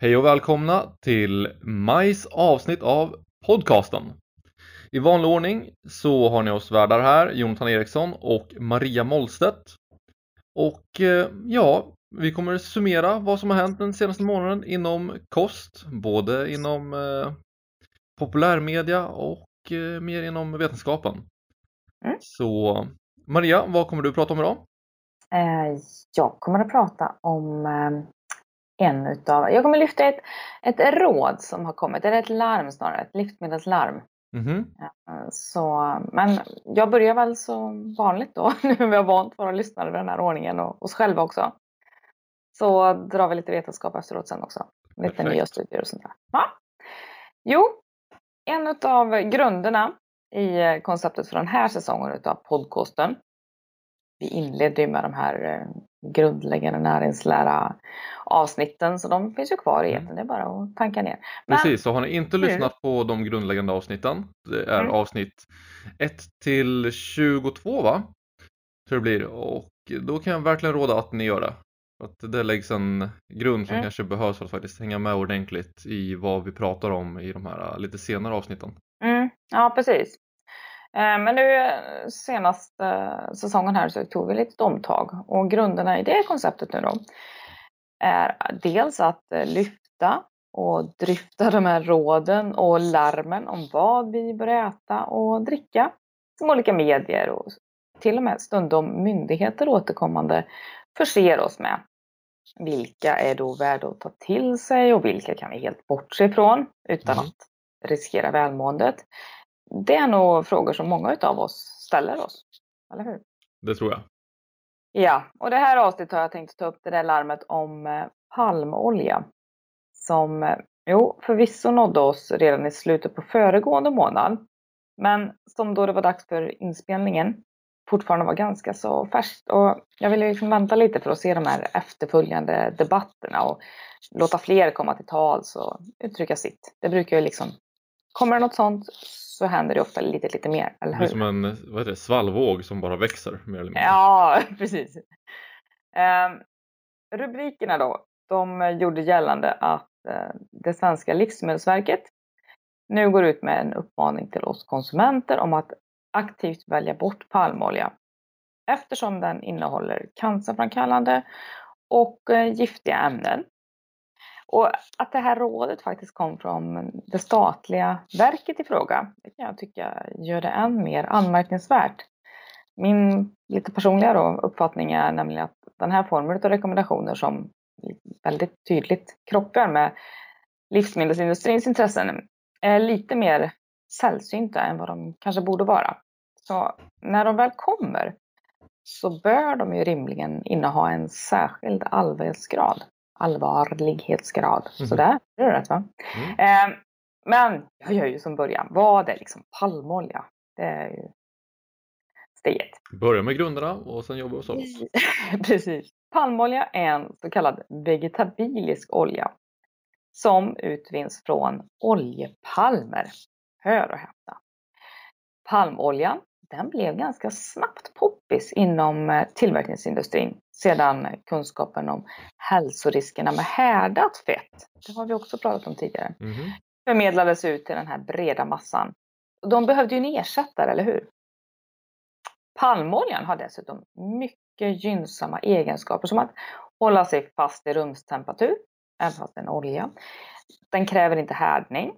Hej och välkomna till majs avsnitt av podcasten. I vanlig ordning så har ni oss värdar här, Jonathan Eriksson och Maria Mollstedt. Och eh, ja, vi kommer summera vad som har hänt den senaste månaden inom kost, både inom eh, populärmedia och eh, mer inom vetenskapen. Mm. Så Maria, vad kommer du prata om idag? Eh, Jag kommer att prata om eh, en utav, jag kommer lyfta ett, ett råd som har kommit, eller ett larm snarare, ett livsmedelslarm. Så, men jag börjar väl som vanligt då, nu när vi har vant våra lyssnare vid den här ordningen och oss själva också. Så drar vi lite vetenskap efteråt sen också. Lite Perfekt. nya studier och sånt där. Ja. Jo, en av grunderna i konceptet för den här säsongen utav podcasten. Vi inledde ju med de här eh, grundläggande näringslära avsnitten så de finns ju kvar i Mm. etern. Det är bara att tanka ner. Men- Precis, så har ni inte lyssnat på de grundläggande avsnitten, det är Mm. avsnitt 1 till 22 va? Tror det blir och då kan jag verkligen råda att ni gör det. Att det läggs en grund som Mm. kanske behövs för att faktiskt hänga med ordentligt i vad vi pratar om i de här äh, lite senare avsnitten. Mm, ja, precis. Eh, Men nu eh, senaste eh, säsongen här så tog vi lite omtag och grunderna i det konceptet nu då är dels att lyfta och dryfta de här råden och larmen om vad vi bör äta och dricka som olika medier och till och med stundom myndigheter återkommande förser oss med. Vilka är då värda att ta till sig och vilka kan vi helt bortse ifrån utan Mm. att riskera välmåendet? Det är nog frågor som många av oss ställer oss. Eller hur? Det tror jag. Ja, och det här avsnittet har jag tänkt ta upp det där larmet om eh, palmolja. Som, eh, jo, förvisso nådde oss redan i slutet på föregående månad. Men som då det var dags för inspelningen fortfarande var ganska så färskt. Och jag ville liksom vänta lite för att se de här efterföljande debatterna och låta fler komma till tals och uttrycka sitt. Det brukar ju liksom, kommer det något sånt så händer det ofta lite, lite mer, eller Det blir hur? som en vad heter det, svallvåg som bara växer mer eller mindre. Ja, precis. Eh, rubrikerna då, de gjorde gällande att eh, det svenska livsmedelsverket nu går ut med en uppmaning till oss konsumenter om att aktivt välja bort palmolja eftersom den innehåller cancerframkallande och eh, giftiga ämnen. Och att det här rådet faktiskt kom från det statliga verket i fråga, det kan jag tycka gör det än mer anmärkningsvärt. Min lite personliga då, uppfattning är nämligen att den här formen av rekommendationer som väldigt tydligt krockar med livsmedelsindustrins intressen är lite mer sällsynta än vad de kanske borde vara. Så när de väl kommer så bör de ju rimligen inneha en särskild allvarlighetsgrad. Allvarlighetsgrad. Mhm. Sådär, det är rätt va? Mm. Eh, men jag gör ju som början. Vad är liksom palmolja? Det är ju steget. Börja med grunderna och sen jobbar vi oss uppåt. Precis. Palmolja är en så kallad vegetabilisk olja som utvinns från oljepalmer. Hör och häpna. Palmoljan den blev ganska snabbt poppis inom eh, tillverkningsindustrin sedan kunskapen om hälsoriskerna med härdat fett, det har vi också pratat om tidigare, Mhm. förmedlades ut till den här breda massan. De behövde ju en ersättare, eller hur? Palmoljan har dessutom mycket gynnsamma egenskaper som att hålla sig fast i rumstemperatur, även fast det är en olja. Den kräver inte härdning.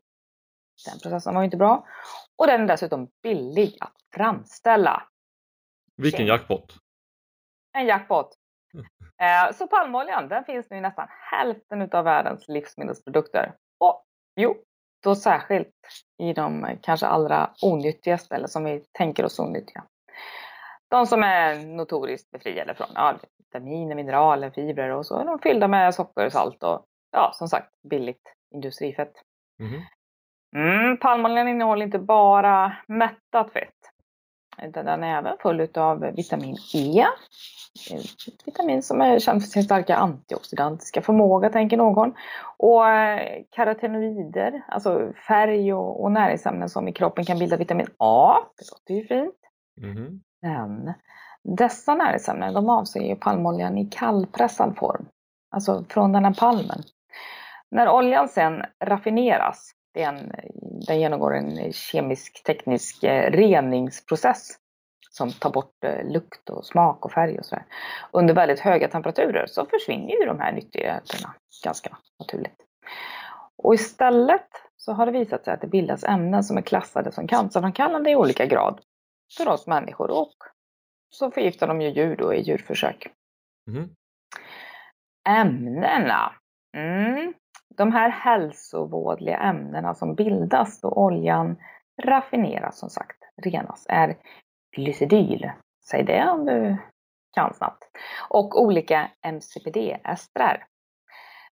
Den processen var ju inte bra. Och den är dessutom billig att framställa. Vilken jackpot! En jackpot! Eh, Så palmoljan, den finns nu i nästan hälften utav världens livsmedelsprodukter. Och jo, då särskilt i de kanske allra onyttigaste, eller som vi tänker oss onyttiga. De som är notoriskt befriade från ja, vitaminer, mineraler, fibrer och så är de fyllda med socker, salt och ja, som sagt billigt industrifett. Mhm. Mm, palmoljan innehåller inte bara mättat fett. Utan den är även full av vitamin E. Ett vitamin som är känt för sin starka antioxidantiska förmåga, tänker någon. Och eh, karotenoider, alltså färg och, och näringsämnen som i kroppen kan bilda vitamin A. Det låter ju fint. Mhm. Men dessa näringsämnen de avser ju palmoljan i kallpressad form. Alltså från den här palmen. När oljan sen raffineras, det är en, den genomgår en kemisk teknisk eh, reningsprocess som tar bort eh, lukt och smak och färg och sådär. Under väldigt höga temperaturer så försvinner ju de här nyttigheterna ganska naturligt. Och istället så har det visat sig att det bildas ämnen som är klassade som cancerframkallande i olika grad för oss människor och så förgiftar de ju djur då i djurförsök. Mm. Ämnena. Mm. De här hälsovådliga ämnena som bildas då oljan raffineras som sagt, renas, är glycidyl. Säg det om du kan snabbt. Och olika MCPD-estrar.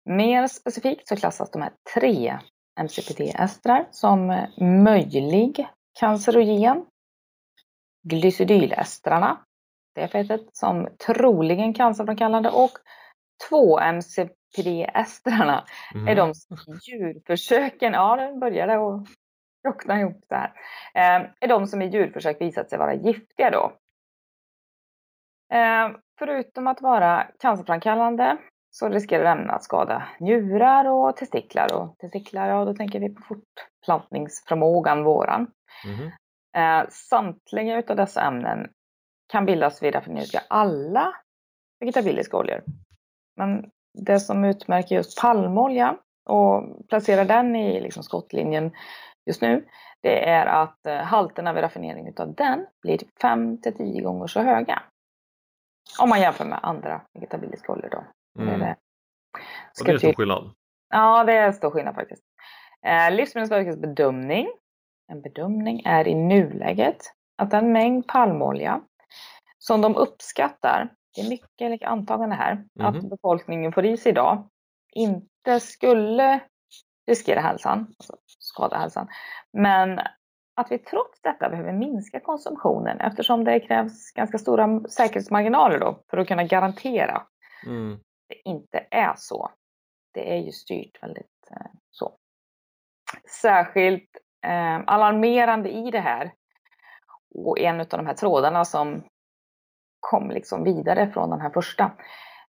Mer specifikt så klassas de här tre MCPD-estrar som möjlig cancerogen. Glycidylestrarna, det fettet, som troligen cancerframkallande och två MCPD-estrarna mm. är de djurförsöken, ja nu börjar det att krockna ihop det här, eh, är de som i djurförsök visat sig vara giftiga då. Eh, förutom att vara cancerframkallande så riskerar ämnena att skada njurar och testiklar. Och testiklar, ja då tänker vi på fortplantningsförmågan våran. Mm. Eh, samtliga utav dessa ämnen kan bildas vid raffinering av alla vegetabiliska oljor. Men det som utmärker just palmolja och placerar den i liksom skottlinjen just nu, det är att eh, halterna vid raffinering utav den blir 5 till 10 gånger så höga. Om man jämför med andra vegetabiliska oljor då. Mm. Det, och det är stor skillnad? Ja, det är stor skillnad faktiskt. Eh, Livsmedelsverkets bedömning, en bedömning är i nuläget att den mängd palmolja som de uppskattar, det är mycket antagande här, mm. att mhm. befolkningen får i sig idag inte skulle riskera hälsan, alltså skada hälsan. Men att vi trots detta behöver minska konsumtionen eftersom det krävs ganska stora säkerhetsmarginaler då för att kunna garantera mm. det inte är så. Det är ju styrt väldigt eh, så. Särskilt eh, alarmerande i det här och en av de här trådarna som kom liksom vidare från den här första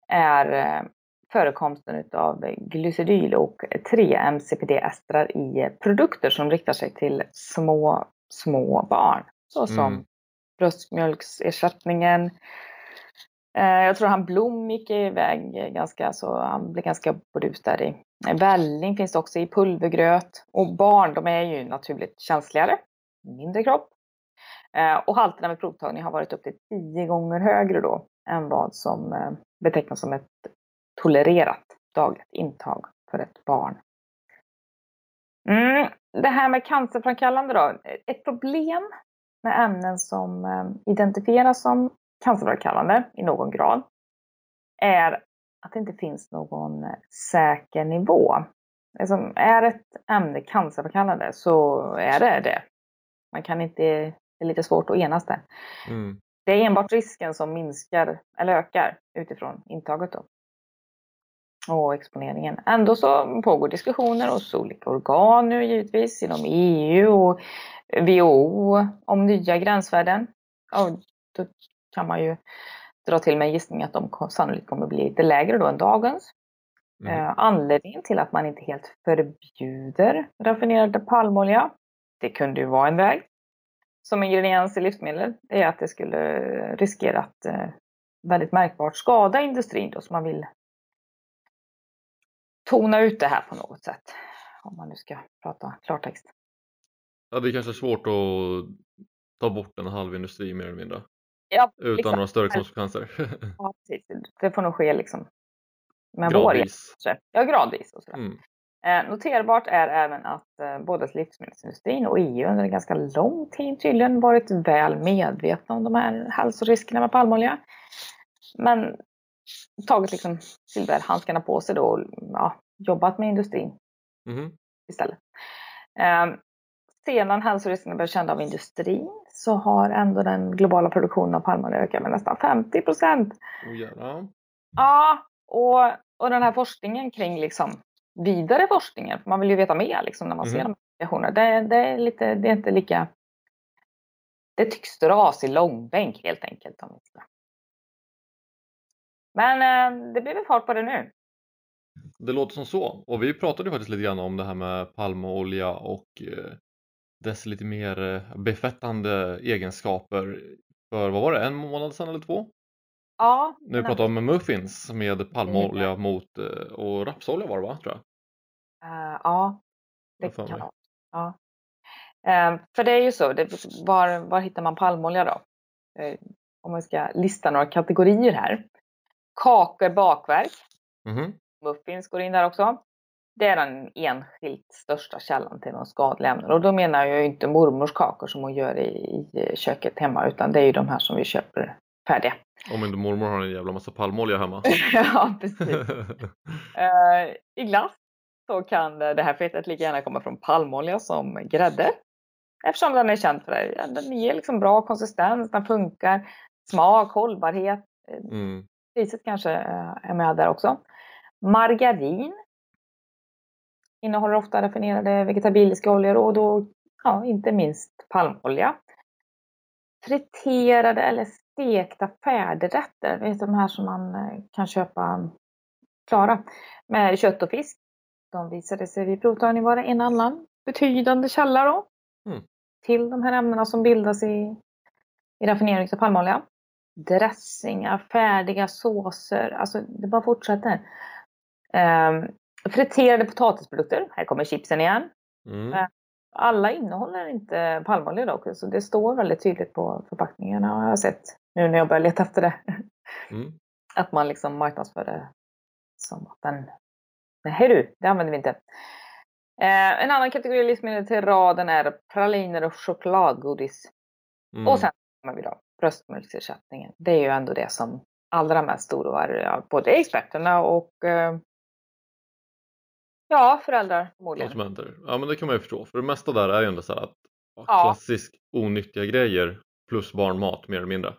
är eh, förekomsten av glyceryl och 3-MCPD-estrar i produkter som riktar sig till små, små barn. Såsom mm. bröstmjölksersättningen. Eh, jag tror han Blom gick iväg ganska så, han blev ganska burdus där i. Välling finns också i pulvergröt. Och barn, de är ju naturligt känsligare, mindre kropp. Eh, och halterna med provtagning har varit upp till 10 gånger högre då än vad som eh, betecknas som ett tolererat dagligt intag för ett barn. Mm, det här med cancerframkallande då. Ett problem med ämnen som eh, identifieras som cancerframkallande i någon grad är att det inte finns någon säker nivå. Alltså, är ett ämne cancerframkallande så är det det. Man kan inte, det är lite svårt att enas där. Mm. Det är enbart risken som minskar eller ökar utifrån intaget. Då och exponeringen. Ändå så pågår diskussioner hos olika organ nu givetvis inom EU och WHO om nya gränsvärden. Och då kan man ju dra till med en gissning att de sannolikt kommer bli lite lägre då än dagens. Mm. Eh, anledningen till att man inte helt förbjuder raffinerade palmolja, det kunde ju vara en väg, som ingrediens i livsmedel, är att det skulle riskera att eh, väldigt märkbart skada industrin då, som man vill tona ut det här på något sätt. Om man nu ska prata klartext. Ja, det är kanske svårt att ta bort en halv industri mer eller mindre. Ja, utan liksom. några större konsekvenser. ja, precis. Det får nog ske liksom med gradvis. vår Ja, gradvis. Och sådär. Mm. Eh, noterbart är även att eh, både livsmedelsindustrin och EU under en ganska lång tid tydligen varit väl medvetna om de här hälsoriskerna med palmolja. Men tagit liksom silverhandskarna på sig då och ja, jobbat med industrin mm. istället. Eh, sedan hälsoriskerna blev kända av industrin så har ändå den globala produktionen av palmolja ökat med nästan 50 procent. Oh, ja, och, och den här forskningen kring liksom vidare forskningen, för man vill ju veta mer liksom när man mm. ser de här det, det, är lite, det är inte lika det tycks dras i långbänk helt enkelt. Om men eh, det blir väl fart på det nu. Det låter som så. Och vi pratade ju faktiskt lite grann om det här med palmolja och eh, dess lite mer eh, befettande egenskaper för, vad var det, en månad sedan eller två? Ja. När vi pratade om muffins med palmolja mot, eh, och rapsolja var det va, tror jag? Uh, ja, det kan var vara. Ja. Uh, för det är ju så, det, var, var hittar man palmolja då? Uh, om man ska lista några kategorier här. Kakor, bakverk. Mhm. Muffins går in där också. Det är den enskilt största källan till de skadliga ämnen. Och då menar jag ju inte mormors kakor som hon gör i, i köket hemma, utan det är ju de här som vi köper färdiga. Om inte mormor har en jävla massa palmolja hemma. ja, precis. Eh, I glass så kan det här fettet lika gärna komma från palmolja som grädde. Eftersom den är känd för det. Den ger liksom bra konsistens, den funkar, smak, hållbarhet. mm. Priset kanske eh, är med där också. Margarin innehåller ofta raffinerade vegetabiliska oljor och då ja, inte minst palmolja. Friterade eller stekta färdigrätter, vet du, de här som man eh, kan köpa klara med kött och fisk. De visade sig vid provtagning vara en annan betydande källa då, Mm. till de här ämnena som bildas i, i raffinering av palmolja. Dressingar, färdiga såser, alltså det bara fortsätter. Ehm, friterade potatisprodukter, här kommer chipsen igen. Mm. Alla innehåller inte palmolja dock, så det står väldigt tydligt på förpackningarna har jag sett nu när jag börjar leta efter det. Mm. Att man liksom marknadsför det som att den... Nej du, det använder vi inte. Eh, en annan kategori livsmedel till raden är praliner och chokladgodis. Mm. Och sen kommer vi då bröstmjölksersättningen. Det är ju ändå det som allra mest oroar både experterna och eh, ja, föräldrar förmodligen. Konsumenter. Ja men det kan man ju förstå. För det mesta där är ju ändå så här att Ja. klassisk onyttiga grejer plus barnmat mer eller mindre.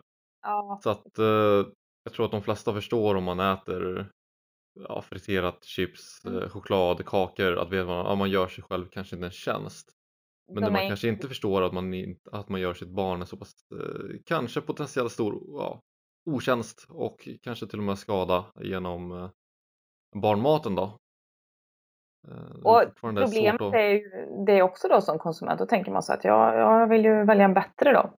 Ja, Så att eh, jag tror att de flesta förstår om man äter ja, friterat chips, Mm. eh, choklad, kakor att vet man, ja, man gör sig själv kanske inte en tjänst. Men de det man är- kanske inte förstår att man, inte, att man gör sitt barn en så pass eh, kanske potentiellt stor ja, otjänst och kanske till och med skada genom eh, barnmaten då. Eh, Och Problemet att- är ju det också då som konsument. Då tänker man så att ja, jag vill ju välja en bättre då.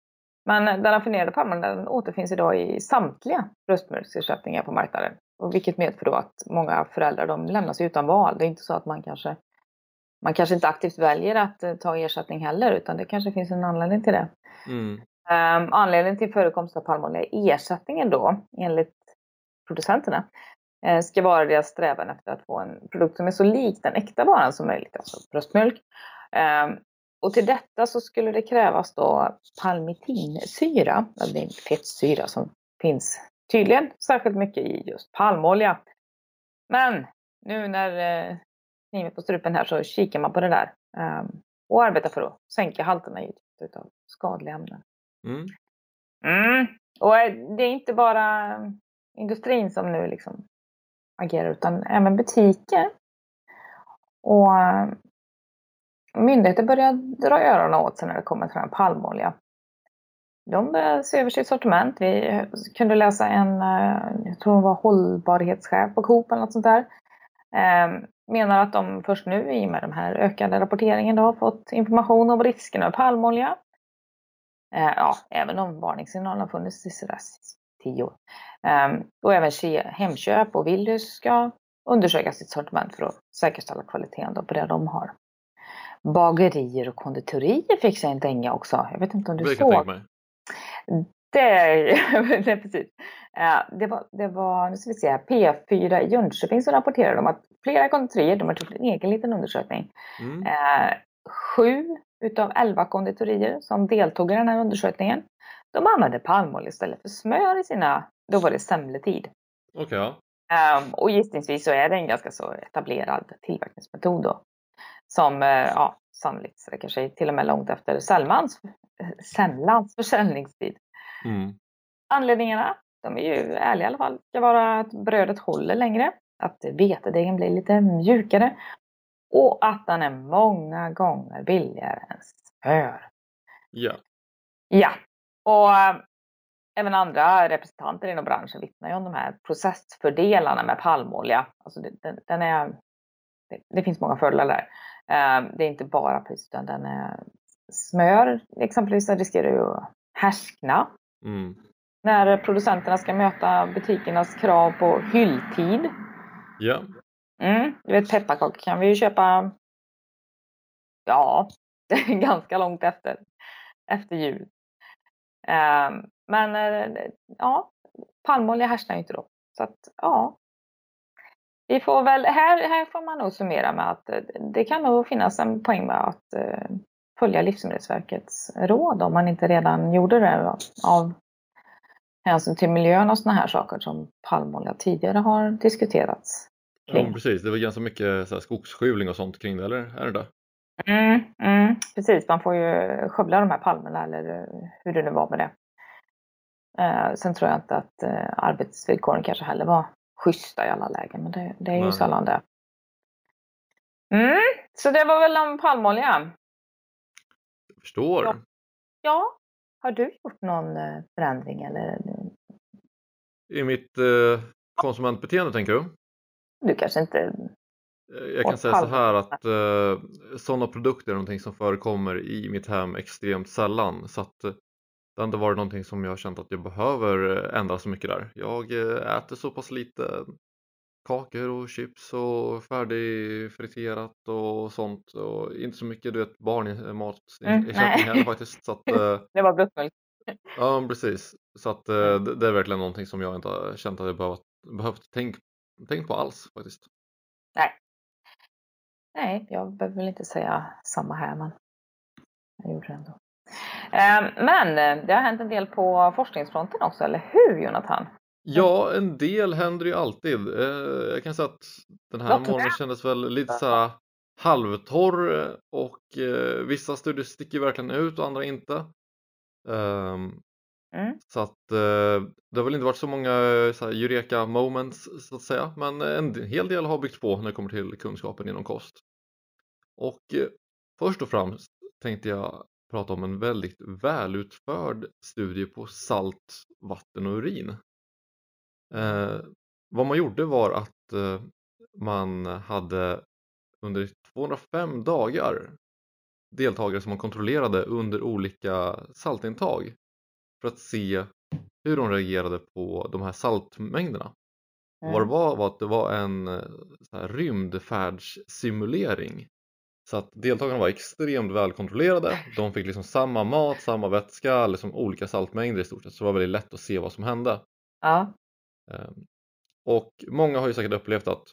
Men den raffinerade palmen den återfinns idag i samtliga bröstmjölksersättningar på marknaden. Och vilket medför då att många föräldrar de lämnas utan val. Det är inte så att man kanske man kanske inte aktivt väljer att eh, ta ersättning heller utan det kanske finns en anledning till det. Mm. Um, anledningen till förekomst av palmolja i ersättningen då, enligt producenterna, eh, ska vara deras strävan efter att få en produkt som är så lik den äkta varan som möjligt, alltså bröstmjölk. Och till detta så skulle det krävas då palmitinsyra, det är en fettsyra som finns tydligen särskilt mycket i just palmolja. Men nu när eh, kniven på strupen här så kikar man på det där ehm, och arbetar för att sänka halterna givetvis av skadliga ämnen. Mm. Mm. Och eh, det är inte bara industrin som nu liksom agerar utan även butiker. Och eh, myndigheter börjar dra öronen åt sig när det kommer till den här palmolja. De börjar se över sitt sortiment. Vi kunde läsa en, eh, jag tror hon var hållbarhetschef på Coop eller något sånt där. Ehm, menar att de först nu i och med den här ökade rapporteringen då har fått information om riskerna med palmolja. Eh, ja, även om varningssignalen har funnits i sådär tio år. Ehm, och även Hemköp och Willys ska undersöka sitt sortiment för att säkerställa kvaliteten då på det de har. Bagerier och konditorier fick sig en dänga också. Jag vet inte om du Det såg? mig. Det, precis. Eh, det, var, det var, nu ska vi se, här, P4 i Jönköping som rapporterade om att flera konditorier, de har gjort en egen liten undersökning. Mm. Eh, sju utav elva konditorier som deltog i den här undersökningen, de använde palmolja istället för smör i sina, då var det semletid. Okej, ja. Ehm, och gissningsvis så är det en ganska så etablerad tillverkningsmetod då. Som eh, ja, sannolikt sträcker sig till och med långt efter Sellmans, semlans försäljningstid. Mm. Anledningarna, de är ju ärliga i alla fall. Ska vara att brödet håller längre, att vetedegen blir lite mjukare och att den är många gånger billigare än smör. Ja. Ja, och eh, även andra representanter inom branschen vittnar ju om de här processfördelarna med palmolja. Alltså den, den är, det, det, finns många fördelar där. Eh, det är inte bara pris utan den är smör exempelvis riskerar ju att härskna. Mm. När producenterna ska möta butikernas krav på hylltid. Ja. Mm, du vet pepparkakor kan vi ju köpa ja, ganska långt efter, efter jul. Um, men uh, ja, palmolja härsknar ju inte då. Så att ja, vi får väl, här, här får man nog summera med att uh, det kan nog finnas en poäng med att uh, följa Livsmedelsverkets råd om man inte redan gjorde det av hänsyn till miljön och sådana här saker som palmolja tidigare har diskuterats. Kring. Ja, precis. Det var ganska mycket så här, skogsskjuvling och sånt kring det, eller är det det? Mm, mm, precis, man får ju skövla de här palmerna eller hur det nu var med det. Eh, sen tror jag inte att eh, arbetsvillkoren kanske heller var schyssta i alla lägen, men det, det är ju Nej. sällan det. Mm, så det var väl om palmolja. Jag förstår. Ja. ja. Har du gjort någon eh, förändring eller? I mitt eh, konsumentbeteende tänker du? Du kanske inte eh, jag kan säga så här att eh, sådana produkter är någonting som förekommer i mitt hem extremt sällan så att eh, det har inte varit någonting som jag har känt att jag behöver eh, ändra så mycket där. Jag eh, äter så pass lite kakor och chips och färdigfriterat och sånt och inte så mycket du vet barnmatsersättning mm, heller faktiskt. Så att, det var bröstmjölk. Ja precis, så att mm. det, är verkligen någonting som jag inte har känt att jag behövt, behövt tänk, tänk på alls faktiskt. Nej. Nej, jag behöver väl inte säga samma här men jag gjorde det ändå. Ehm, men det har hänt en del på forskningsfronten också, eller hur Jonathan? Ja, en del händer ju alltid. Eh, jag kan säga att den här månaden kändes väl lite så här halvtorr och eh, vissa studier sticker verkligen ut och andra inte. Um, mm. Så att det har väl inte varit så många så här, eureka moments så att säga men en hel del har byggts på när det kommer till kunskapen inom kost. Och först och främst tänkte jag prata om en väldigt välutförd studie på salt, vatten och urin. Uh, vad man gjorde var att man hade under 205 dagar deltagare som man kontrollerade under olika saltintag för att se hur de reagerade på de här saltmängderna. Mm. Vad det var var att det var en eh, rymdfärdssimulering så att deltagarna var extremt välkontrollerade, de fick liksom samma mat, samma vätska, liksom olika saltmängder i stort sett så det var väldigt lätt att se vad som hände. Ja. Ehm, och många har ju säkert upplevt att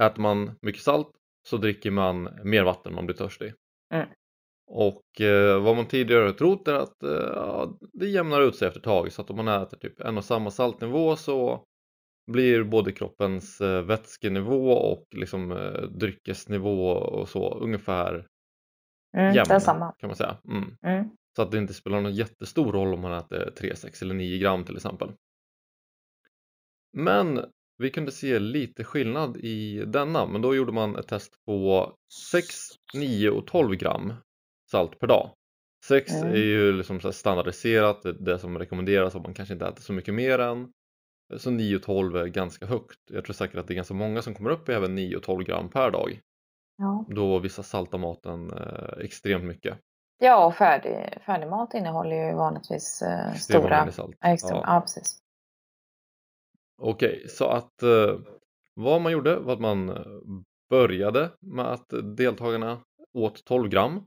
äter man mycket salt så dricker man mer vatten, man blir törstig. Mm. Och eh, vad man tidigare har trott är att eh, det jämnar ut sig efter ett tag så att om man äter typ en och samma saltnivå så blir både kroppens eh, vätskenivå och liksom eh, dryckesnivå och så ungefär mm, jämn kan man säga. Mm. Mm. Så att det inte spelar någon jättestor roll om man äter 3, 6 eller 9 gram till exempel. Men vi kunde se lite skillnad i denna, men då gjorde man ett test på 6, 9 och 12 gram salt per dag. 6 mm. är ju liksom standardiserat, det som rekommenderas om man kanske inte äter så mycket mer än. Så 9 och 12 är ganska högt. Jag tror säkert att det är ganska många som kommer upp i även 9 och 12 gram per dag. Ja. Då vissa saltar maten eh, extremt mycket. Ja, och färdig, färdigmat innehåller ju vanligtvis eh, stora... Salt. Extrem, ja. ja, precis. Okej, okay, så att eh, vad man gjorde var att man eh, började med att deltagarna åt 12 gram.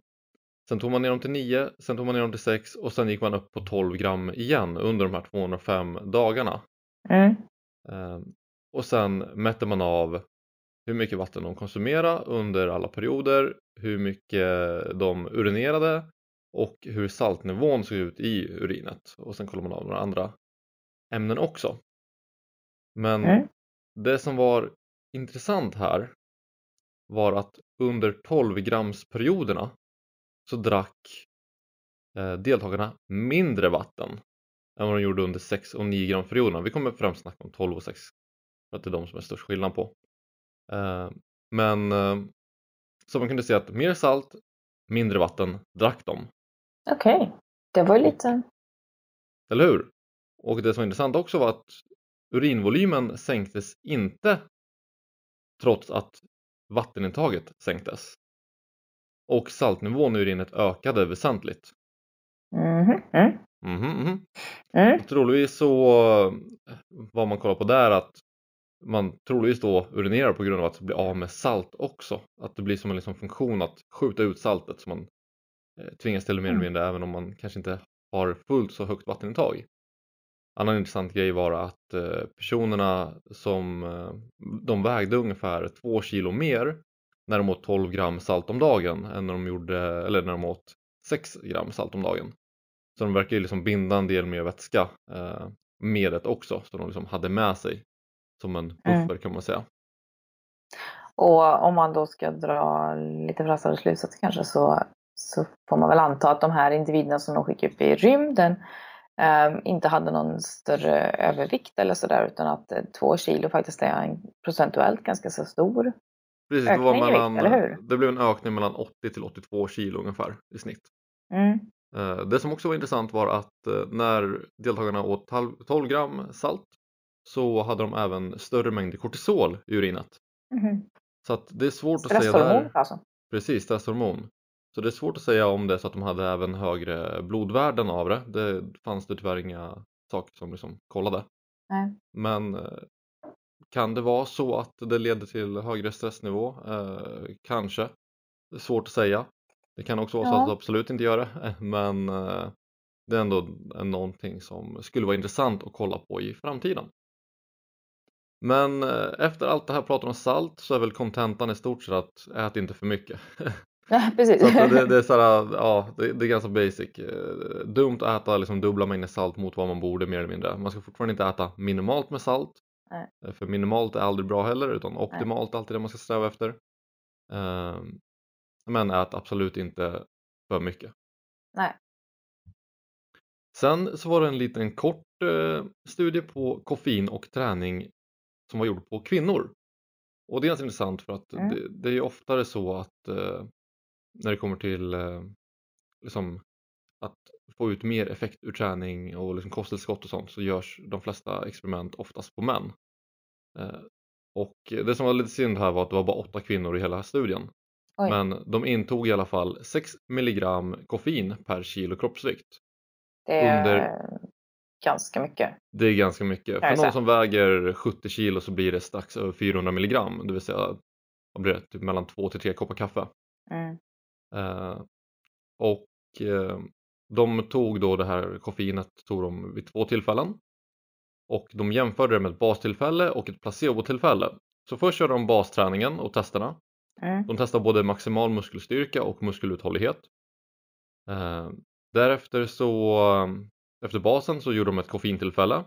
Sen tog man ner dem till 9, sen tog man ner dem till 6 och sen gick man upp på 12 gram igen under de här 205 dagarna. Mm. Eh, och sen mätte man av hur mycket vatten de konsumerade under alla perioder, hur mycket de urinerade och hur saltnivån såg ut i urinet och sen kollade man av några andra ämnen också. Men mm. det som var intressant här var att under 12 gramsperioderna så drack eh, deltagarna mindre vatten än vad de gjorde under 6 och 9 gramperioderna. Vi kommer främst snacka om 12 och 6 för att det är de som är störst skillnad på. Eh, men eh, så man kunde se att mer salt, mindre vatten drack de. Okej, okay. det var ju lite Eller hur? Och det som var intressant också var att urinvolymen sänktes inte trots att vattenintaget sänktes. Och saltnivån i urinet ökade väsentligt. Mhm, mm. Mhm, mhm. Mm. Troligtvis så vad man kollar på där att man troligtvis då urinerar på grund av att bli av med salt också. Att det blir som en liksom funktion att skjuta ut saltet så man eh, tvingas till det mer eller Mm. mindre även om man kanske inte har fullt så högt vattenintag. Annan intressant grej var att eh, personerna som eh, de vägde ungefär två kilo mer när de åt 12 gram salt om dagen än när de gjorde, eller när de åt 6 gram salt om dagen. Så de verkar ju liksom binda en del mer vätska eh, med det också, så de liksom hade med sig som en Mm. buffer kan man säga. Och om man då ska dra lite vassare slutsatser kanske så, så får man väl anta att de här individerna som de skickade upp i rymden eh, inte hade någon större övervikt eller sådär utan att eh, två kilo faktiskt är en procentuellt ganska så stor. Precis, det, var Ökning i vikt, mellan, eller hur? det blev en ökning mellan 80 till 82 kilo ungefär i snitt. Mm. Eh, Det som också var intressant var att eh, när deltagarna åt 12 gram salt så hade de även större mängder kortisol i urinet. Mhm. Så att det är svårt att säga där. alltså. Precis, stresshormon. Så det är svårt att säga om det så att de hade även högre blodvärden av det. Det fanns det tyvärr inga saker som liksom kollade. Nej. Men eh, kan det vara så att det leder till högre stressnivå? Eh, kanske. Svårt att säga. Det kan också vara så Ja. att det absolut inte gör det. Men eh, det är ändå någonting som skulle vara intressant att kolla på i framtiden. Men eh, efter allt det här pratet om salt så är väl kontentan i stort sett att ät inte för mycket. Ja, precis. Så det, det, är så här, ja, det, det är ganska basic. Eh, Dumt att äta liksom dubbla mängder salt mot vad man borde mer eller mindre. Man ska fortfarande inte äta minimalt med salt. Nej. Eh, För minimalt är aldrig bra heller utan optimalt är alltid det man ska sträva efter. Men ät absolut inte för mycket. Nej. Sen så var det en liten kort eh, studie på koffein och träning som var gjord på kvinnor. Och det är ganska intressant för att Mm. det, det är oftare så att eh, när det kommer till eh, liksom att få ut mer effekt ur träning och liksom kosttillskott och sånt så görs de flesta experiment oftast på män. Eh, och det som var lite synd här var att det var bara åtta kvinnor i hela studien. Oj. Men de intog i alla fall 6 milligram koffein per kilo kroppsvikt. Det är under- ganska mycket. Det är ganska mycket. För någon som väger 70 kilo så blir det strax över 400 milligram, det vill säga vad blir det, typ mellan 2 till 3 koppar kaffe. Mm. Eh, och eh, de tog då det här koffeinet tog de vid två tillfällen. Och de jämförde det med ett bastillfälle och ett placebotillfälle. Så först körde de basträningen och testerna. Mm. De testade både maximal muskelstyrka och muskeluthållighet. Eh, därefter så, efter basen så gjorde de ett koffeintillfälle.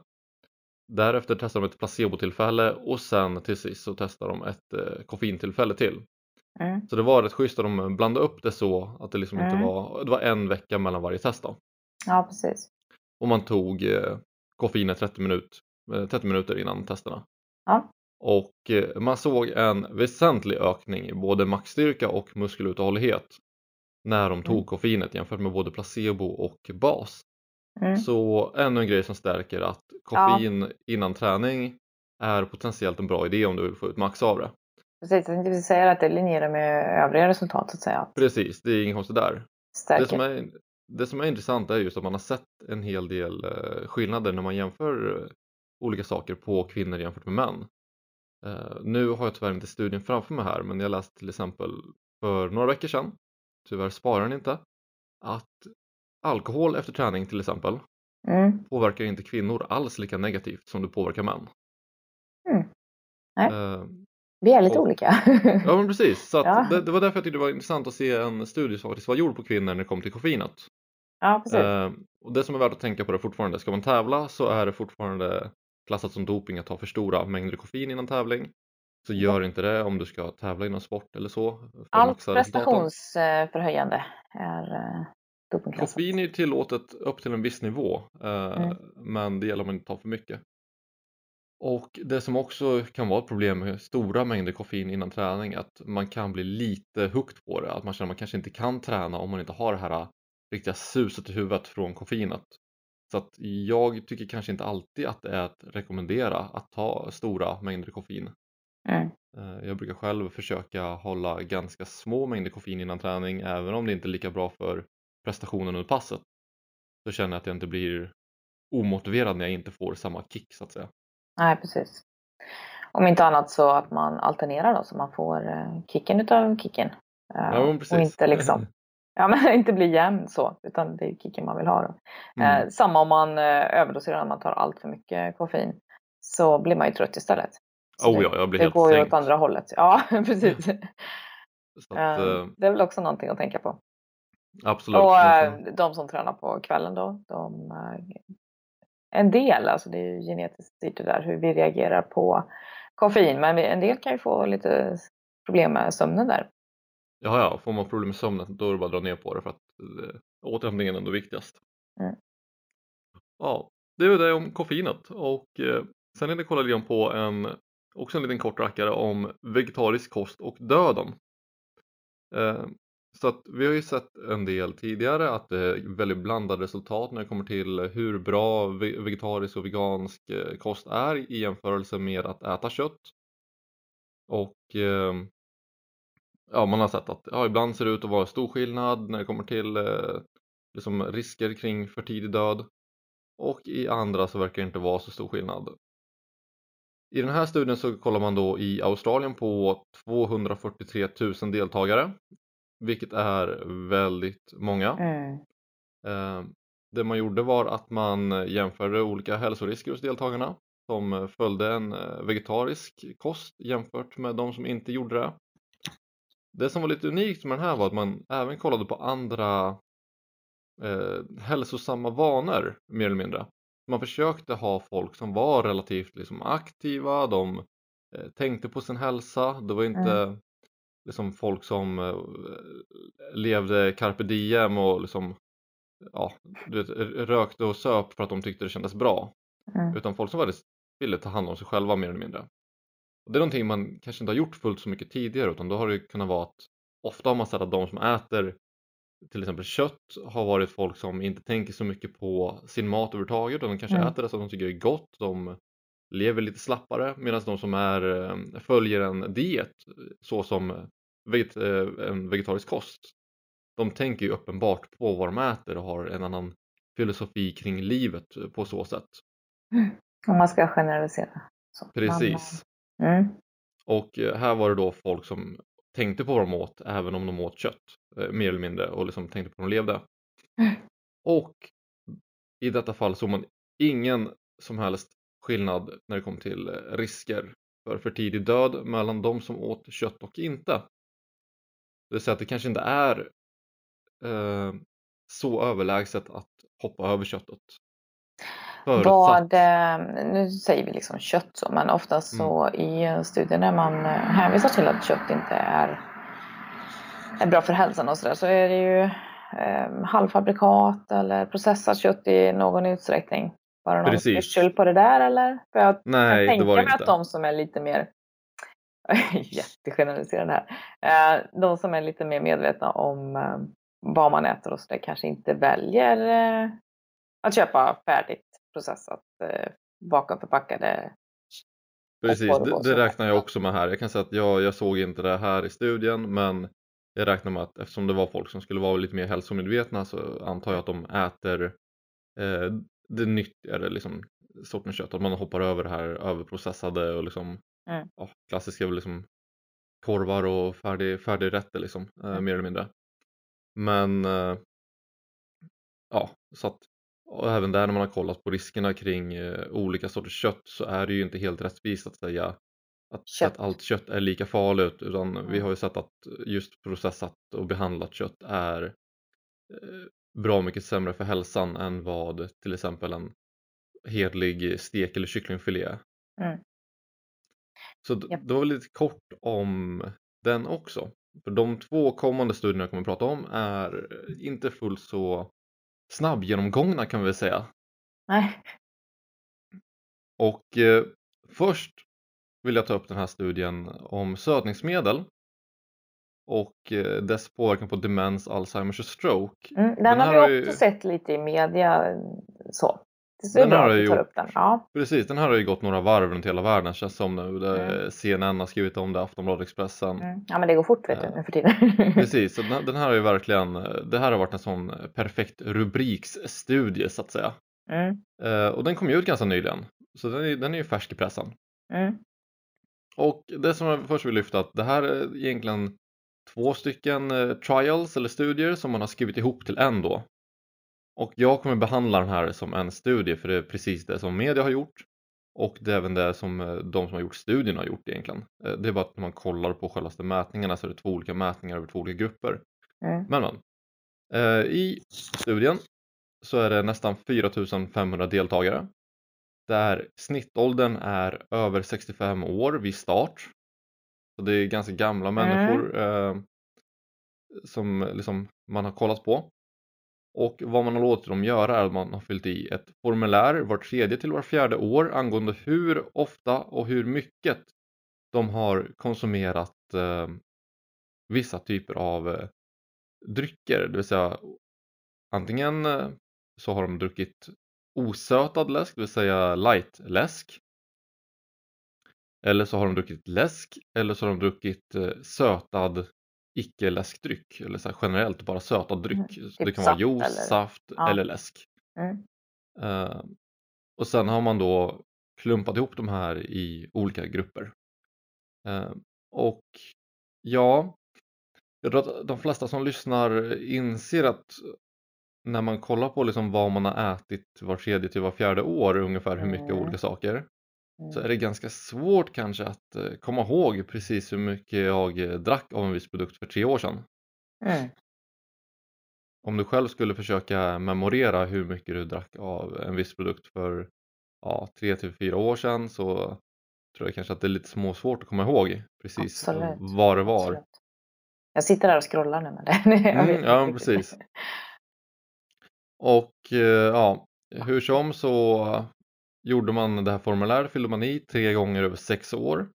Därefter testade de ett placebotillfälle och sen till sist så testade de ett eh, koffeintillfälle till. Mm. Så det var rätt schysst att de blandade upp det så att det liksom inte Mm. var, det var en vecka mellan varje test då. Ja, precis. Och man tog eh, koffeinet 30, minut, eh, 30 minuter innan testerna. Ja. Och eh, man såg en väsentlig ökning i både maxstyrka och muskeluthållighet när de tog Mm. koffeinet jämfört med både placebo och bas. Mm. Så ännu en grej som stärker att koffein innan träning är potentiellt en bra idé om du vill få ut max av det. Precis, jag tänkte säga att det linjerar med övriga resultat så att säga. Precis, det är inget konstigt där. Det som, är, det som är intressant är just att man har sett en hel del eh, skillnader när man jämför eh, olika saker på kvinnor jämfört med män. Eh, nu har jag tyvärr inte studien framför mig här men jag läste till exempel för några veckor sedan, tyvärr sparar den inte, att alkohol efter träning till exempel Mm. påverkar inte kvinnor alls lika negativt som det påverkar män. Mm. Nej. Eh, Vi är lite Och- olika. Ja men precis, så Ja. det, det var därför jag tyckte det var intressant att se en studie som faktiskt var gjord på kvinnor när det kom till koffeinet. ja, precis. Eh, och det som är värt att tänka på det fortfarande, ska man tävla så är det fortfarande klassat som doping att ta för stora mängder koffein innan tävling. Så gör inte det om du ska tävla inom sport eller så. Allt prestationsförhöjande är eh, dopingklassat. Koffein är tillåtet upp till en viss nivå eh, Mm. men det gäller om man inte tar för mycket. Och det som också kan vara ett problem med stora mängder koffein innan träning är att man kan bli lite hooked på det. Att man känner att man kanske inte kan träna om man inte har det här riktiga suset i huvudet från koffeinet. Så att jag tycker kanske inte alltid att det är att rekommendera att ta stora mängder koffein. Mm. Eh, Jag brukar själv försöka hålla ganska små mängder koffein innan träning även om det inte är lika bra för prestationen under passet. Så känner jag att jag inte blir omotiverad när jag inte får samma kick så att säga. Nej, precis. Om inte annat så att man alternerar då så man får eh, kicken utav kicken. Eh, Ja, men och inte liksom, ja men inte bli jämn så, utan det är kicken man vill ha då. Mm. Eh, samma om man eh, överdoserar när man tar allt för mycket koffein. Så blir man ju trött istället. Så Oh det, ja, jag blir det helt går ju åt andra hållet. Ja, precis. Så att, Eh, eh, det är väl också någonting att tänka på. absolut. Och eh, de som tränar på kvällen då, de, eh, en del, alltså det är ju genetiskt styrt det där hur vi reagerar på koffein, men en del kan ju få lite problem med sömnen där. Ja, ja, får man problem med sömnen då är det bara att dra ner på det för att eh, återhämtningen är ändå viktigast. Mm. Ja, det är det om koffeinet och eh, sen är det kolla lite på en, också en liten kort rackare om vegetarisk kost och döden. Eh, så att vi har ju sett en del tidigare att det är väldigt blandade resultat när det kommer till hur bra ve- vegetarisk och vegansk eh, kost är i jämförelse med att äta kött. Och eh, ja, man har sett att ja, ibland ser det ut att vara stor skillnad när det kommer till eh, liksom risker kring för tidig död och i andra så verkar det inte vara så stor skillnad. I den här studien så kollar man då i Australien på 243 000 deltagare vilket är väldigt många. Mm. Eh, Det man gjorde var att man jämförde olika hälsorisker hos deltagarna som följde en eh, vegetarisk kost jämfört med de som inte gjorde det. Det som var lite unikt med den här var att man även kollade på andra eh, hälsosamma vanor mer eller mindre. Man försökte ha folk som var relativt liksom, aktiva, de eh, tänkte på sin hälsa. Det var inte liksom, folk som eh, levde carpe diem och liksom, ja, vet, rökte och söp för att de tyckte det kändes bra. Mm. Utan folk som faktiskt ville ta hand om sig själva mer eller mindre. Och det är någonting man kanske inte har gjort fullt så mycket tidigare utan då har det kunnat vara att ofta har man sett att de som äter till exempel kött har varit folk som inte tänker så mycket på sin mat överhuvudtaget utan de kanske Mm. äter det som de tycker är gott. De lever lite slappare medan de som är, eh, följer en diet så som veget, eh, en vegetarisk kost de tänker ju uppenbart på vad de äter och har en annan filosofi kring livet på så sätt. Om man ska generalisera. Så. Precis. Mm. Och eh, här var det då folk som tänkte på vad de åt även om de åt kött eh, mer eller mindre och liksom tänkte på hur de levde. Mm. Och i detta fall såg man ingen som helst skillnad när det kom till eh, risker för för tidig död mellan de som åt kött och inte. Det vill säga att det kanske inte är eh, så överlägset att hoppa över köttet. Förutsatt. Vad, eh, nu säger vi liksom kött så, men oftast så Mm. i studier när man eh, hänvisar till att kött inte är, är bra för hälsan och sådär så är det ju eh, halvfabrikat eller processat kött i någon utsträckning. Var det någon special på det där eller? För jag Nej, kan tänka mig att de som är lite mer jättegeneraliserande här. Eh, de som är lite mer medvetna om eh, vad man äter och så där kanske inte väljer eh, att köpa färdigt processat eh, vakuumförpackade. Precis, vad det det, räknar jag också med här. Jag kan säga att jag, jag såg inte det här i studien men jag räknar med att eftersom det var folk som skulle vara lite mer hälsomedvetna så antar jag att de äter eh, det nyttigare liksom, sortens kött. Att man hoppar över det här överprocessade och liksom, Mm. ja, klassiska liksom, korvar och färdig, färdigrätter liksom, eh, Mm. mer eller mindre. Men eh, ja, så att och även där när man har kollat på riskerna kring eh, olika sorters kött så är det ju inte helt rättvist att säga att, att allt kött är lika farligt utan vi Mm. har ju sett att just processat och behandlat kött är eh, bra mycket sämre för hälsan än vad till exempel en hedlig stek eller kycklingfilé. Mm. Så Japp. det var väl lite kort om den också. För de två kommande studierna jag kommer att prata om är inte fullt så snabbgenomgångna kan vi väl säga. Nej. Och eh, först vill jag ta upp den här studien om sötningsmedel. och eh, dess påverkan på demens, Alzheimers och stroke. Mm, den, Den har vi också ju- sett lite i media. Så. Är Den har gjort. upp den. Ja. Precis, den här har ju gått några varv runt hela världen känns som nu. Mm. CNN har skrivit om det, Aftonbladet, Expressen. Mm. ja, men det går fort vet du, Ja. nu för tiden. Precis, så den, den här är ju verkligen, det här har varit en sån perfekt rubriksstudie så att säga. Mm. Eh, och den kom ju ut ganska nyligen, så den är, den är ju färsk i pressen. Mm. Och det som jag först vill lyfta att det här är egentligen två stycken eh, trials eller studier som man har skrivit ihop till en då. Och jag kommer behandla den här som en studie för det är precis det som media har gjort och det är även det som eh, de som har gjort studien har gjort egentligen. Eh, Det är bara att när man kollar på självaste mätningarna så är det två olika mätningar över två olika grupper. Mm. Men men. Eh, I studien så är det nästan 4500 deltagare. Där snittåldern är över 65 år vid start. Så det är ganska gamla Mm. människor eh, som liksom man har kollat på. Och vad man har låtit dem göra är att man har fyllt i ett formulär vart tredje till vart fjärde år angående hur ofta och hur mycket de har konsumerat eh, vissa typer av eh, drycker, det vill säga antingen eh, så har de druckit osötad läsk, det vill säga light-läsk. Eller så har de druckit läsk eller så har de druckit eh, sötad icke-läskdryck eller så här generellt bara sötad dryck. Så det kan vara juice, eller- saft Ja. eller läsk. Mm. Eh, och sen har man då klumpat ihop de här i olika grupper. Eh, och ja, jag tror att de flesta som lyssnar inser att när man kollar på liksom vad man har ätit var tredje till var fjärde år, ungefär hur mycket Mm. olika saker, så är Mm. det ganska svårt kanske att eh, komma ihåg precis hur mycket jag eh, drack av en viss produkt för tre år sedan. Mm. Om du själv skulle försöka memorera hur mycket du drack av en viss produkt för ja, tre till fyra år sedan så tror jag kanske att det är lite småsvårt att komma ihåg precis eh, Absolut. vad det var. Absolut. Jag sitter där och scrollar nu med det. Jag Mm, ja, precis. Och ja, hur som så gjorde man det här formuläret, fyllde man i tre gånger över sex år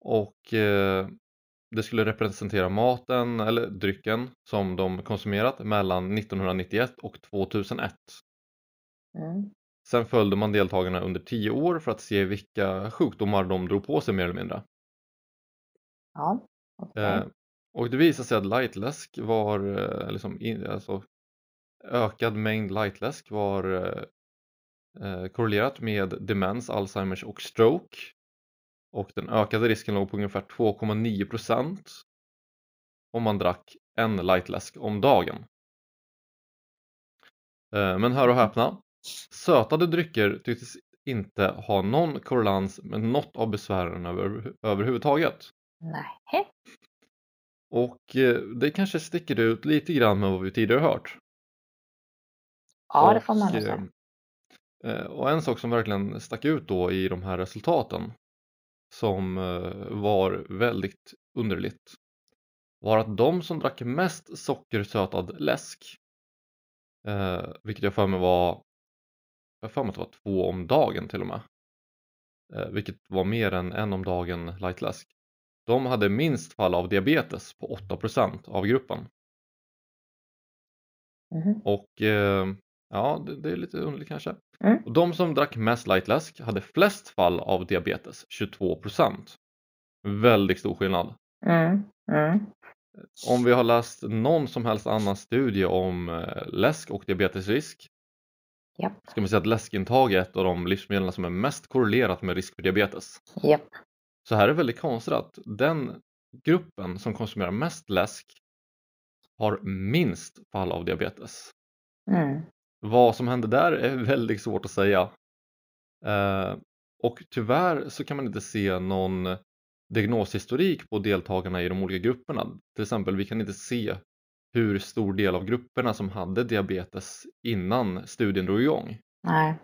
och eh, det skulle representera maten eller drycken som de konsumerat mellan 1991 och 2001. Mm. Sen följde man deltagarna under 10 år för att se vilka sjukdomar de drog på sig mer eller mindre. Ja, okej. Eh, och det visade sig att lightläsk var eh, liksom in, alltså, ökad mängd lightläsk var korrelerat med demens, Alzheimers och stroke. Och den ökade risken låg på ungefär 2,9 procent om man drack en lightläsk om dagen. Eh, men hör och häpna, sötade drycker tycktes inte ha någon korrelans med något av besvären över, överhuvudtaget. Nej. Och eh, det kanske sticker ut lite grann med vad vi tidigare hört. Ja, det Och, får man nog eh, säga. Eh, Och en sak som verkligen stack ut då i de här resultaten som eh, var väldigt underligt var att de som drack mest sockersötad läsk eh, vilket jag för mig var jag för mig att det var två om dagen till och med eh, vilket var mer än en om dagen lightläsk de hade minst fall av diabetes på 8% av gruppen Mhm. och eh, ja, det, det är lite underligt kanske. Mm. Och de som drack mest lightläsk hade flest fall av diabetes, 22%. Väldigt stor skillnad. Mm. Mm. Om vi har läst någon som helst annan studie om eh, läsk och diabetesrisk Japp. ska man säga att läskintag är ett av de livsmedel som är mest korrelerat med risk för diabetes. Japp. Så här är det väldigt konstigt att den gruppen som konsumerar mest läsk har minst fall av diabetes. Mm. Vad som hände där är väldigt svårt att säga. Eh, och tyvärr så kan man inte se någon diagnoshistorik på deltagarna i de olika grupperna. Till exempel, vi kan inte se hur stor del av grupperna som hade diabetes innan studien drog igång. Nej.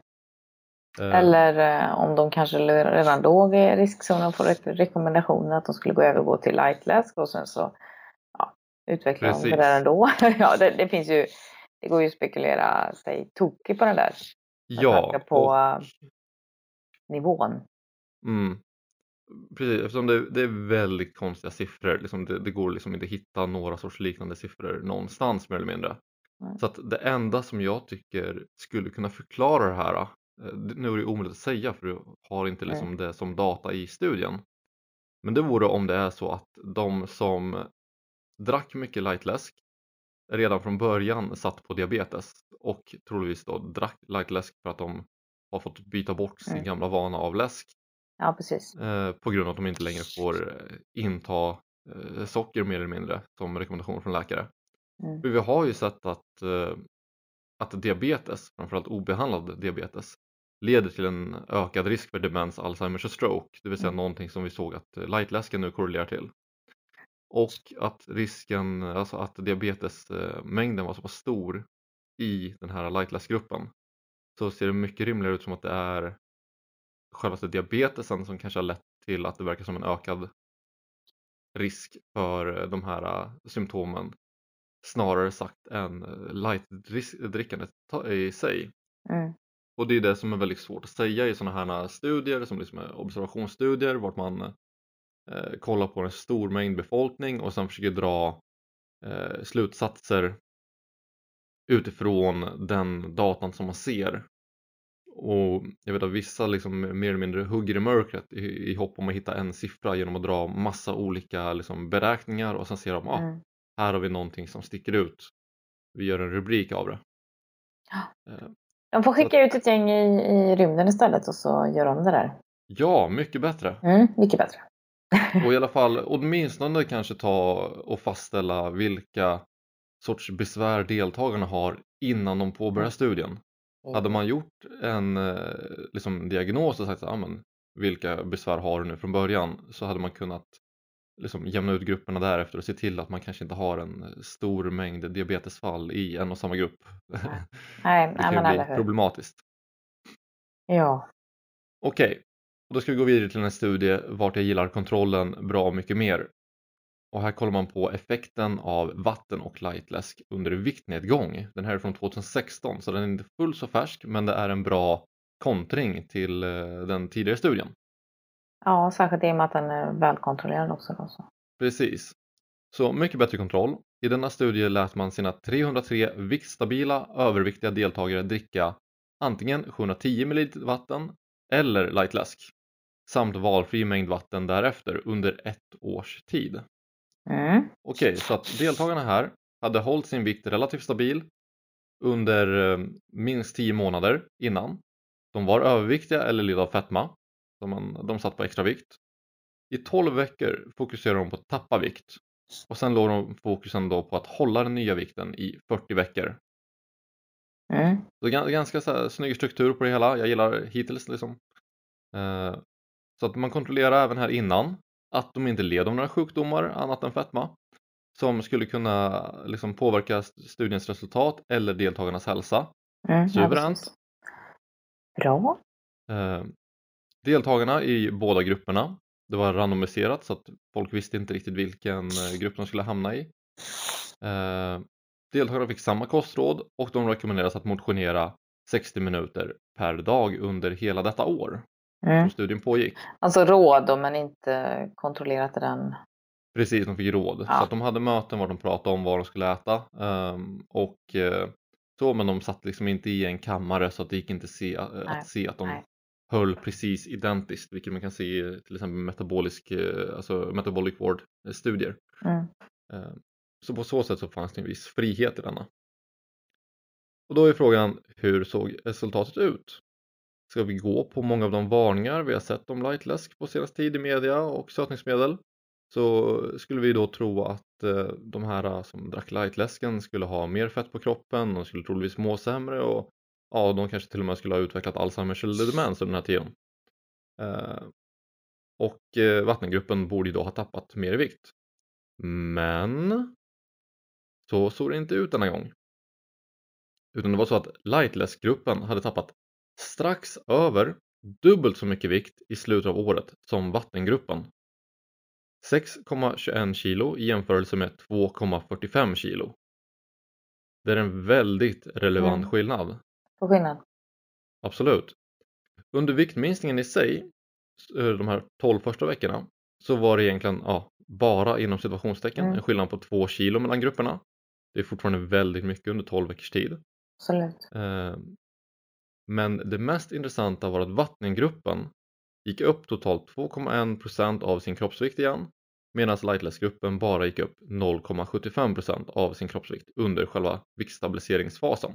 Eh, Eller eh, om de kanske redan låg i riskzonen och får re- rekommendationen att de skulle gå övergå till lightläsk och sen så ja, utvecklar de det där ändå. ja, det, det finns ju, det går ju att spekulera sig tokigt på den där. ja, på och, nivån. mm, precis, eftersom det, det är väldigt konstiga siffror. Liksom det, det går liksom inte att hitta några sorts liknande siffror någonstans mer eller mindre. Nej. Så att det enda som jag tycker skulle kunna förklara det här, eh, nu är det omöjligt att säga för du har inte liksom det som data i studien. Men det vore om det är så att de som drack mycket lightläsk redan från början satt på diabetes och troligtvis då drack lightläsk för att de har fått byta bort sin Mm. gamla vana av läsk Ja, precis. eh, på grund av att de inte längre får eh, inta eh, socker mer eller mindre som rekommendation från läkare. Mm. För vi har ju sett att, eh, att diabetes, framförallt obehandlad diabetes, leder till en ökad risk för demens, Alzheimers och stroke, det vill säga Mm. någonting som vi såg att eh, lightläsken nu korrelerar till. Och att risken, alltså att diabetesmängden var så pass stor i den här lightläskgruppen så ser det mycket rimligare ut som att det är självaste diabetesen som kanske har lett till att det verkar som en ökad risk för de här äh, symptomen snarare sagt än äh, lightdrickandet i sig. Mm. Och det är det som är väldigt svårt att säga i sådana här studier som liksom är observationsstudier vart man eh, kollar på en stor mängd befolkning och sen försöker dra eh, slutsatser utifrån den datan som man ser. Och jag vet att vissa liksom mer eller mindre hugger i mörkret i, i hopp om att hitta en siffra genom att dra massa olika liksom, beräkningar och sen ser de ah, Mm. här har vi någonting som sticker ut. Vi gör en rubrik av det. Ja. Eh, De får skicka ut ett gäng i, i rymden istället och så gör de det där. Ja, mycket bättre. Mm, mycket bättre. Och i alla fall åtminstone kanske ta och fastställa vilka sorts besvär deltagarna har innan de påbörjar studien. Hade man gjort en eh, liksom, diagnos och sagt så, vilka besvär har du nu från början så hade man kunnat liksom, jämna ut grupperna därefter och se till att man kanske inte har en stor mängd diabetesfall i en och samma grupp. Nej, Det nej kan eller bli problematiskt. Ja. Okej, och då ska vi gå vidare till en studie vart jag gillar kontrollen bra mycket mer. Och här kollar man på effekten av vatten och lightläsk under viktnedgång. Den här är från 2016 så den är inte fullt så färsk men det är en bra kontring till eh, den tidigare studien. ja, särskilt i och med att den är välkontrollerad också. Då, så. Precis. Så mycket bättre kontroll. I denna studie lät man sina 303 viktstabila överviktiga deltagare dricka antingen 710 ml vatten eller lightläsk samt valfri mängd vatten därefter under ett års tid. Mm. Okej, så att deltagarna här hade hållit sin vikt relativt stabil under eh, minst 10 månader innan. De var överviktiga eller led av fetma, så man, de satt på extra vikt. I 12 veckor fokuserade de på att tappa vikt och sen låg de fokusen då på att hålla den nya vikten i 40 veckor. Mm. Så gan- ganska så här, snygg struktur på det hela, jag gillar hittills liksom. Eh, så att man kontrollerar även här innan att de inte led av några sjukdomar annat än fetma som skulle kunna liksom påverka st- studiens resultat eller deltagarnas hälsa. Mm. Suveränt. Bra. Eh, deltagarna i båda grupperna, det var randomiserat så att folk visste inte riktigt vilken eh, grupp de skulle hamna i. Eh, deltagarna fick samma kostråd och de rekommenderas att motionera 60 minuter per dag under hela detta år Mm. studien pågick. Alltså råd då, men inte kontrollerat den. Precis, de fick råd. Ja. Så de hade möten var de pratade om vad de skulle äta. ehm, och eh, så, men de satt liksom inte i en kammare så att det gick inte se, eh, att se att de nej. höll precis identiskt, vilket man kan se i till exempel metabolisk, eh, alltså metabolic eh, studier. Mm. Ehm, Så på så sätt så fanns det en viss frihet i denna. Och då är frågan, hur såg resultatet ut? Ska vi gå på många av de varningar vi har sett om lightläsk på senaste tid i media och sötningsmedel så skulle vi då tro att eh, de här eh, som drack lightläsken skulle ha mer fett på kroppen, de skulle troligtvis må sämre och ja, de kanske till och med skulle ha utvecklat Alzheimers eller demens under den här tiden. Eh, och vattengruppen borde ju då ha tappat mer i vikt. Men så såg det inte ut denna gång. Utan det var så att lightläskgruppen hade tappat strax över dubbelt så mycket vikt i slutet av året som vattengruppen. 6,21 kilo i jämförelse med 2,45 kilo. Det är en väldigt relevant Mm. skillnad. På skillnad. Absolut. Under viktminskningen i sig de här 12 första veckorna så var det egentligen ja, bara inom situationstecken Mm. en skillnad på två kilo mellan grupperna. Det är fortfarande väldigt mycket under 12 veckors tid. Absolut. Men det mest intressanta var att vattengruppen gick upp totalt 2,1% av sin kroppsvikt igen medan lightless-gruppen bara gick upp 0,75% av sin kroppsvikt under själva viktstabiliseringsfasen.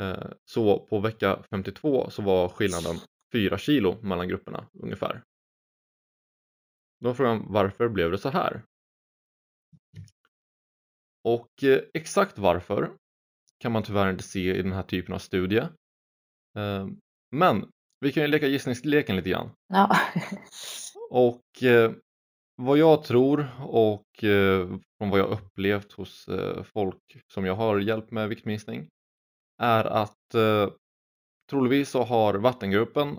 Eh, så på vecka 52 så var skillnaden 4 kilo mellan grupperna ungefär. Då är frågan varför blev det så här? Och eh, exakt varför kan man tyvärr inte se i den här typen av studie. Eh, Men vi kan ju leka gissningsleken lite grann. Ja. Och eh, vad jag tror och eh, från vad jag upplevt hos eh, folk som jag har hjälpt med viktminskning är att troligtvis så har vattengruppen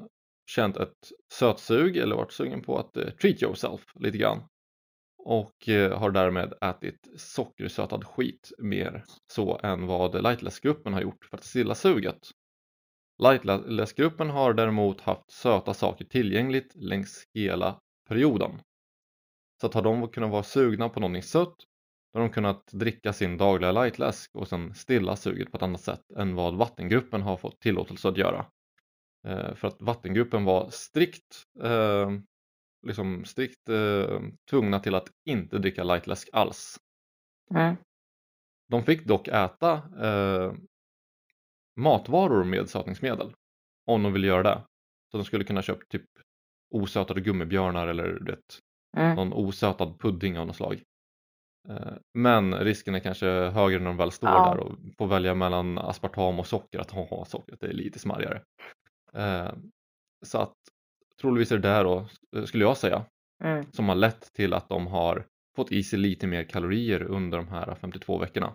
känt ett sötsug eller varit sugen på att treat yourself lite grann och har därmed ätit sockersötad skit mer så än vad lightless-gruppen har gjort för att stilla suget. Lightless-gruppen har däremot haft söta saker tillgängligt längs hela perioden. Så att har de kunnat vara sugna på någonting sött då har de kunnat dricka sin dagliga lightläsk och sen stilla suget på ett annat sätt än vad vattengruppen har fått tillåtelse att göra. Eh, för att vattengruppen var strikt, eh, liksom strikt eh, tvungna till att inte dricka lightläsk alls. Mm. De fick dock äta eh, matvaror med sötningsmedel om de ville göra det. Så de skulle kunna köpa typ osötade gummibjörnar eller du vet, Mm. någon osötad pudding av något slag. Eh, Men risken är kanske högre när de väl står Ja. där och får välja mellan aspartam och socker att ha sockret är lite smarrigare. Eh, Så att troligtvis är det där då, eh, skulle jag säga, Mm. som har lett till att de har fått i sig lite mer kalorier under de här 52 veckorna.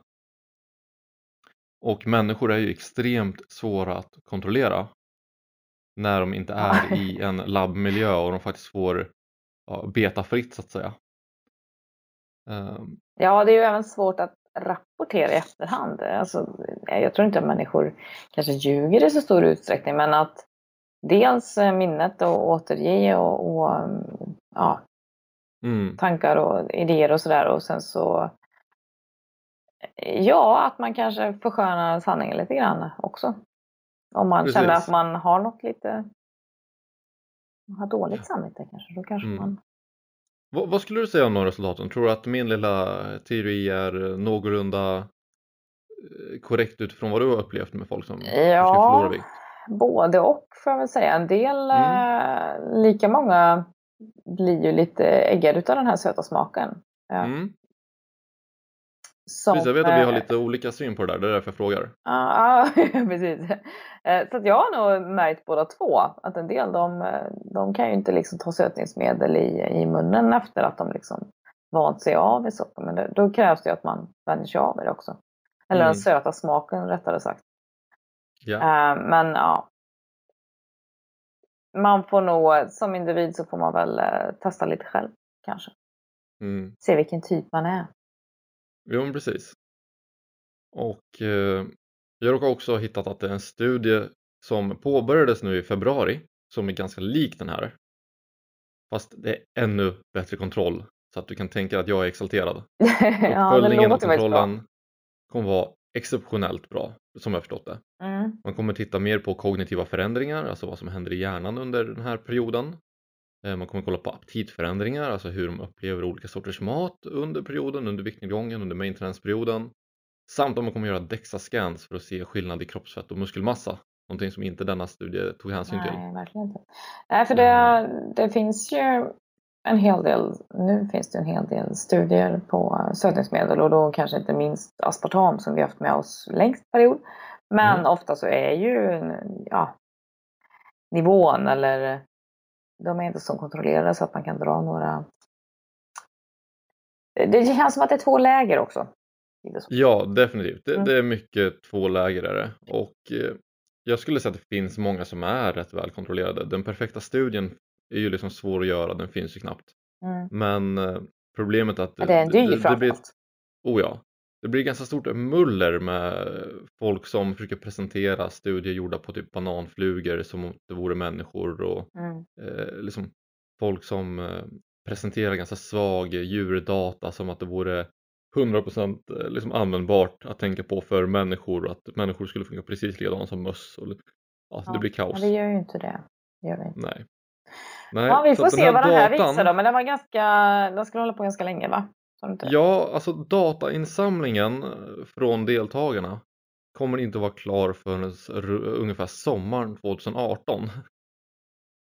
Och människor är ju extremt svåra att kontrollera. När de inte är i en labbmiljö och de faktiskt får ja, beta fritt så att säga. Ehm, Ja, det är ju även svårt att rapportera i efterhand. Alltså, jag tror inte att människor kanske ljuger i så stor utsträckning, men att dels eh, minnet och återge och, och mm, ja, mm, tankar och idéer och sådär och sen så Ja, att man kanske förskönar sanningen lite grann också. Om man känner Precis. att man har något lite har dåligt samvete kanske, då kanske Mm. man vad, vad skulle du säga om de resultaten? Tror du att min lilla teori är någorlunda eh, korrekt utifrån vad du har upplevt med folk som Ja. förlora vikt? Både och får jag väl säga. En del, Mm. eh, lika många blir ju lite äggade utav den här söta smaken. Mm. Som, Precis, jag vet att vi har eh, lite olika syn på det där, det är därför jag frågar. Ja, ja, precis. Eh, Så jag har nog märkt båda två. Att en del de, eh, de kan ju inte liksom ta sötningsmedel i, i munnen efter att de liksom vant sig av vid socker. Men det, då krävs det ju att man vänjer sig av det också. Eller Mm. den söta smaken rättare sagt. Eh, Men ja. Man får nog, som individ så får man väl eh, testa lite själv kanske. Mm. Se vilken typ man är. Jo, men precis. Och eh, jag råkar också ha hittat att det är en studie som påbörjades nu i februari som är ganska lik den här. Fast det är ännu bättre kontroll så att du kan tänka att jag är exalterad. ja, Uppföljningen och väldigt bra. kontrollen kommer vara exceptionellt bra som jag förstått det. Mm. Man kommer titta mer på kognitiva förändringar, alltså vad som händer i hjärnan under den här perioden. Eh, Man kommer kolla på aptitförändringar, alltså hur de upplever olika sorters mat under perioden, under viktnedgången, under maintenance-perioden. Samt om man kommer göra DEXA-scans för att se skillnad i kroppsfett och muskelmassa. Någonting som inte denna studie tog hänsyn till. Nej, verkligen inte. Nej, för det, det finns ju en hel del, nu finns det en hel del studier på sötningsmedel och då kanske inte minst aspartam som vi haft med oss längst period. Men Mm. ofta så är ju ja, nivån eller de är inte så kontrollerade så att man kan dra några... Det känns som att det är två läger också. Ja, definitivt. Det, Mm. det är mycket två läger är det. Och eh, jag skulle säga att det finns många som är rätt väl kontrollerade. Den perfekta studien är ju liksom svår att göra, den finns ju knappt. Mm. Men eh, problemet är att Ja, det är en dyr det, det blir. Oh ja. Det blir ganska stort muller med folk som försöker presentera studier gjorda på typ bananflugor som om det vore människor och Mm. eh, liksom folk som eh, presenterar ganska svag djurdata som att det vore 100% eh, liksom användbart att tänka på för människor och att människor skulle funka precis likadant som möss. Och, ja, Ja, det blir kaos. Men det gör ju inte det. det gör vi inte. Nej. Nej, Ja, vi får se vad den här datan- visar då. Men den var ganska, den skulle hålla på ganska länge va? Ja, alltså datainsamlingen eh, från deltagarna kommer inte vara klar förrän ungefär sommaren 2018.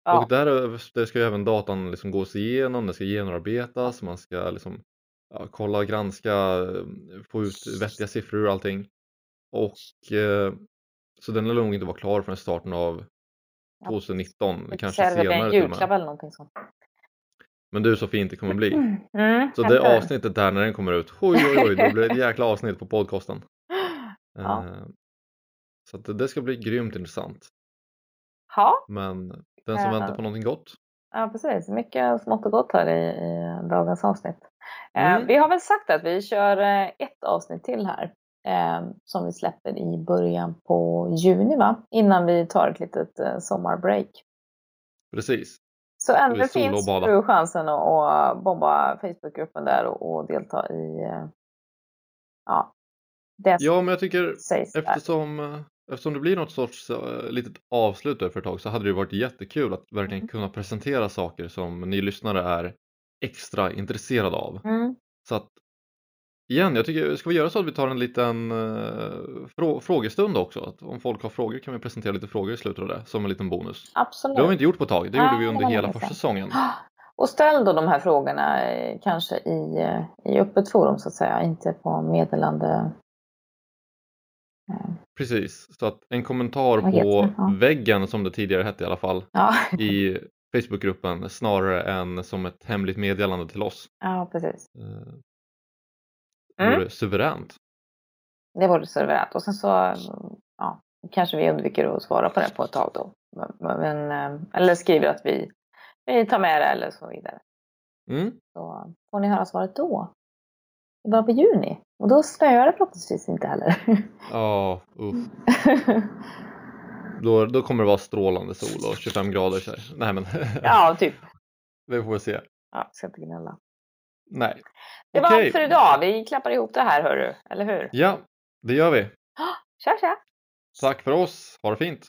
Ja. Och där, är- där ska ju även datan liksom gås igenom, den ska genomarbetas, man ska liksom ja, kolla, granska, eh, få ut vettiga siffror och allting. Och eh, så den lär nog inte vara klar förrän starten av Ja. 2019, Lite kanske senare en till och julklapp med. eller någonting sånt. Men du så fint det kommer bli. Mm, Så eller det avsnittet där när den kommer ut, oj oj oj, då blir det ett jäkla avsnitt på podcasten. Ja. Eh, Så det- ska bli grymt intressant. Ja, Men den som väntar på någonting gott. ja, precis. Mycket smått och gott här i, i dagens avsnitt. Eh, Mm. Vi har väl sagt att vi kör eh, ett avsnitt till här. Eh, som vi släpper i början på juni va? Innan vi tar ett litet eh, sommarbreak. Precis. Så ännu finns ju chansen att, att bomba Facebookgruppen där och, och delta i eh, ja, det Ja, men jag tycker där. eftersom, eh, eftersom det blir något sorts uh, litet avslut där för ett tag så hade det varit jättekul att verkligen Mm. kunna presentera saker som ni lyssnare är extra intresserade av. Mm. Så att igen, jag tycker, ska vi göra så att vi tar en liten uh, frå frågestund också? Att om folk har frågor kan vi presentera lite frågor i slutet av det som en liten bonus. Absolut. Det har vi inte gjort på ett tag, det Nej, gjorde vi under hela första säsongen. Och ställ då de här frågorna eh, kanske i, eh, i öppet forum så att säga, inte på meddelande. eh, Precis, så att en kommentar på det? Ja. väggen som det tidigare hette i alla fall Ja, i Facebookgruppen snarare än som ett hemligt meddelande till oss. ja precis. Mm. vore suveränt. Det vore serverat. Och sen så ja, kanske vi undviker att svara på det på ett tag då. Men, eh, eller skriver att vi, vi tar med det eller så vidare. Mm. Så får ni höra svaret då. I början på juni. Och då snöar det förhoppningsvis inte heller. Ja, uff. Då, då kommer det vara strålande sol och 25 grader. Så här. Nej men, ja, typ. vi får se. Ja, ska inte gnälla. Nej. Det var Okej. allt för idag. Vi klappar ihop det här hörru. Eller hur? Ja, det gör vi. Tja tja! Tack för oss. Ha det fint.